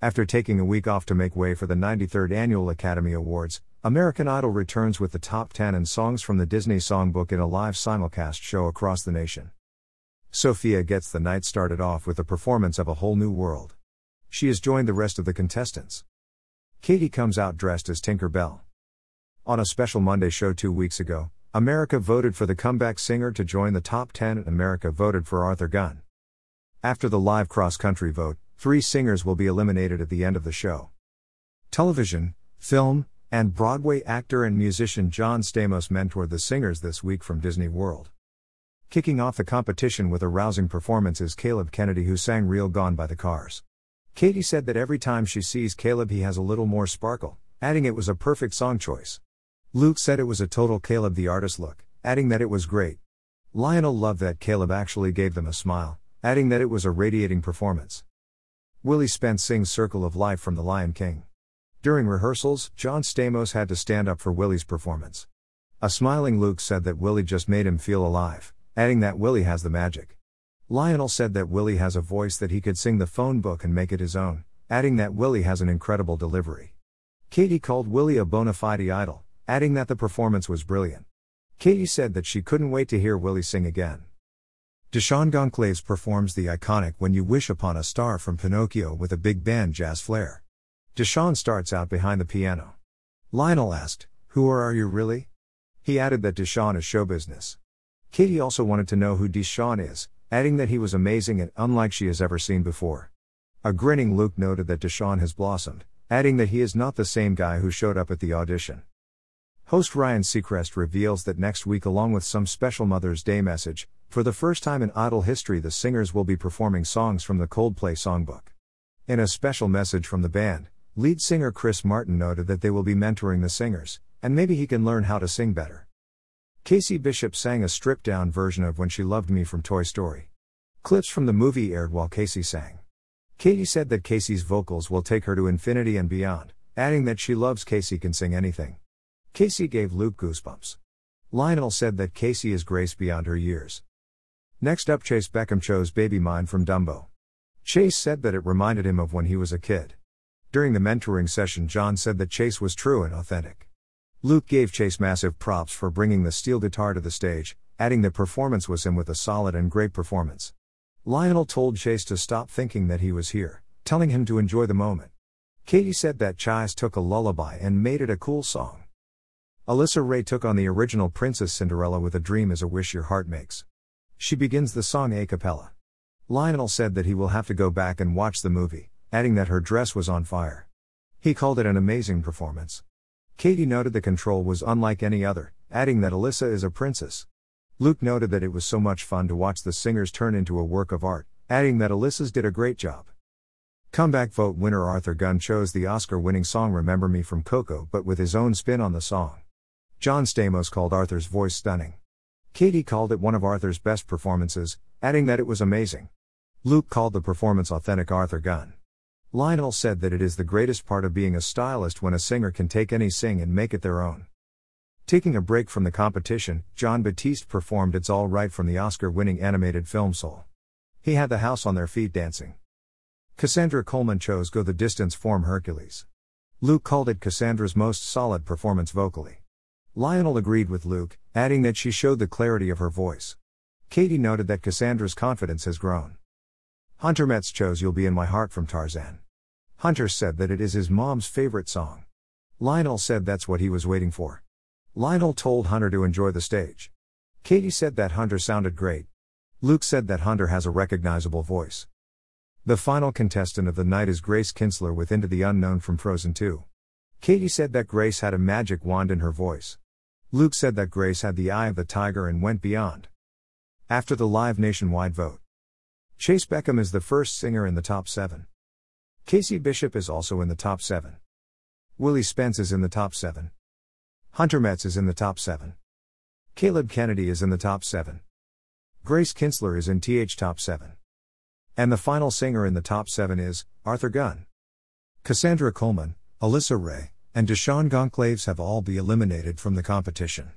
After taking a week off to make way for the 93rd Annual Academy Awards, American Idol returns with the top 10 and songs from the Disney Songbook in a live simulcast show across the nation. Sophia gets the night started off with a performance of A Whole New World. She has joined the rest of the contestants. Katie comes out dressed as Tinker Bell. On a special Monday show two weeks ago, America voted for the comeback singer to join the top 10 and America voted for Arthur Gunn. After the live cross country vote, Three singers will be eliminated at the end of the show. Television, film, and Broadway actor and musician John Stamos mentored the singers this week from Disney World. Kicking off the competition with a rousing performance is Caleb Kennedy, who sang Real Gone by the Cars. Katie said that every time she sees Caleb, he has a little more sparkle, adding it was a perfect song choice. Luke said it was a total Caleb the artist look, adding that it was great. Lionel loved that Caleb actually gave them a smile, adding that it was a radiating performance. Willie Spence sings Circle of Life from The Lion King. During rehearsals, John Stamos had to stand up for Willie's performance. A smiling Luke said that Willie just made him feel alive, adding that Willie has the magic. Lionel said that Willie has a voice that he could sing the phone book and make it his own, adding that Willie has an incredible delivery. Katie called Willie a bona fide idol, adding that the performance was brilliant. Katie said that she couldn't wait to hear Willie sing again. Deshaun Goncalves performs the iconic When You Wish Upon a Star from Pinocchio with a big band jazz flair. Deshaun starts out behind the piano. Lionel asked, Who are you really? He added that Deshaun is show business. Katie also wanted to know who Deshaun is, adding that he was amazing and unlike she has ever seen before. A grinning Luke noted that Deshaun has blossomed, adding that he is not the same guy who showed up at the audition. Host Ryan Seacrest reveals that next week, along with some special Mother's Day message, for the first time in Idol history, the singers will be performing songs from the Coldplay songbook. In a special message from the band, lead singer Chris Martin noted that they will be mentoring the singers, and maybe he can learn how to sing better. Casey Bishop sang a stripped down version of When She Loved Me from Toy Story. Clips from the movie aired while Casey sang. Katie said that Casey's vocals will take her to infinity and beyond, adding that she loves Casey can sing anything. Casey gave Luke goosebumps. Lionel said that Casey is grace beyond her years. Next up, Chayce Beckham chose Baby Mine from Dumbo. Chayce said that it reminded him of when he was a kid. During the mentoring session, John said that Chayce was true and authentic. Luke gave Chayce massive props for bringing the steel guitar to the stage, adding that performance was him with a solid and great performance. Lionel told Chayce to stop thinking that he was here, telling him to enjoy the moment. Katie said that Chayce took a lullaby and made it a cool song. Alyssa Wray took on the original Princess Cinderella with A Dream is a Wish Your Heart Makes. She begins the song a cappella. Lionel said that he will have to go back and watch the movie, adding that her dress was on fire. He called it an amazing performance. Katie noted the control was unlike any other, adding that Alyssa is a princess. Luke noted that it was so much fun to watch the singers turn into a work of art, adding that Alyssa's did a great job. Comeback vote winner Arthur Gunn chose the Oscar winning song Remember Me from Coco but with his own spin on the song. John Stamos called Arthur's voice stunning. Katie called it one of Arthur's best performances, adding that it was amazing. Luke called the performance authentic Arthur Gunn. Lionel said that it is the greatest part of being a stylist when a singer can take any sing and make it their own. Taking a break from the competition, Jon Batiste performed It's All Right from the Oscar winning animated film Soul. He had the house on their feet dancing. Cassandra Coleman chose Go the Distance form Hercules. Luke called it Cassandra's most solid performance vocally. Lionel agreed with Luke, adding that she showed the clarity of her voice. Katie noted that Cassandra's confidence has grown. Hunter Metts chose You'll Be in My Heart from Tarzan. Hunter said that it is his mom's favorite song. Lionel said that's what he was waiting for. Lionel told Hunter to enjoy the stage. Katie said that Hunter sounded great. Luke said that Hunter has a recognizable voice. The final contestant of the night is Grace Kinsler with Into the Unknown from Frozen 2. Katie said that Grace had a magic wand in her voice. Luke said that Grace had the eye of the tiger and went beyond. After the live nationwide vote, Chayce Beckham is the first singer in the top 7. Casey Bishop is also in the top 7. Willie Spence is in the top 7. Hunter Metts is in the top 7. Caleb Kennedy is in the top 7. Grace Kinsler is in TH top 7. And the final singer in the top 7 is Arthur Gunn. Cassandra Coleman, Alyssa Wray, and Deshaun Goncalves have all be eliminated from the competition.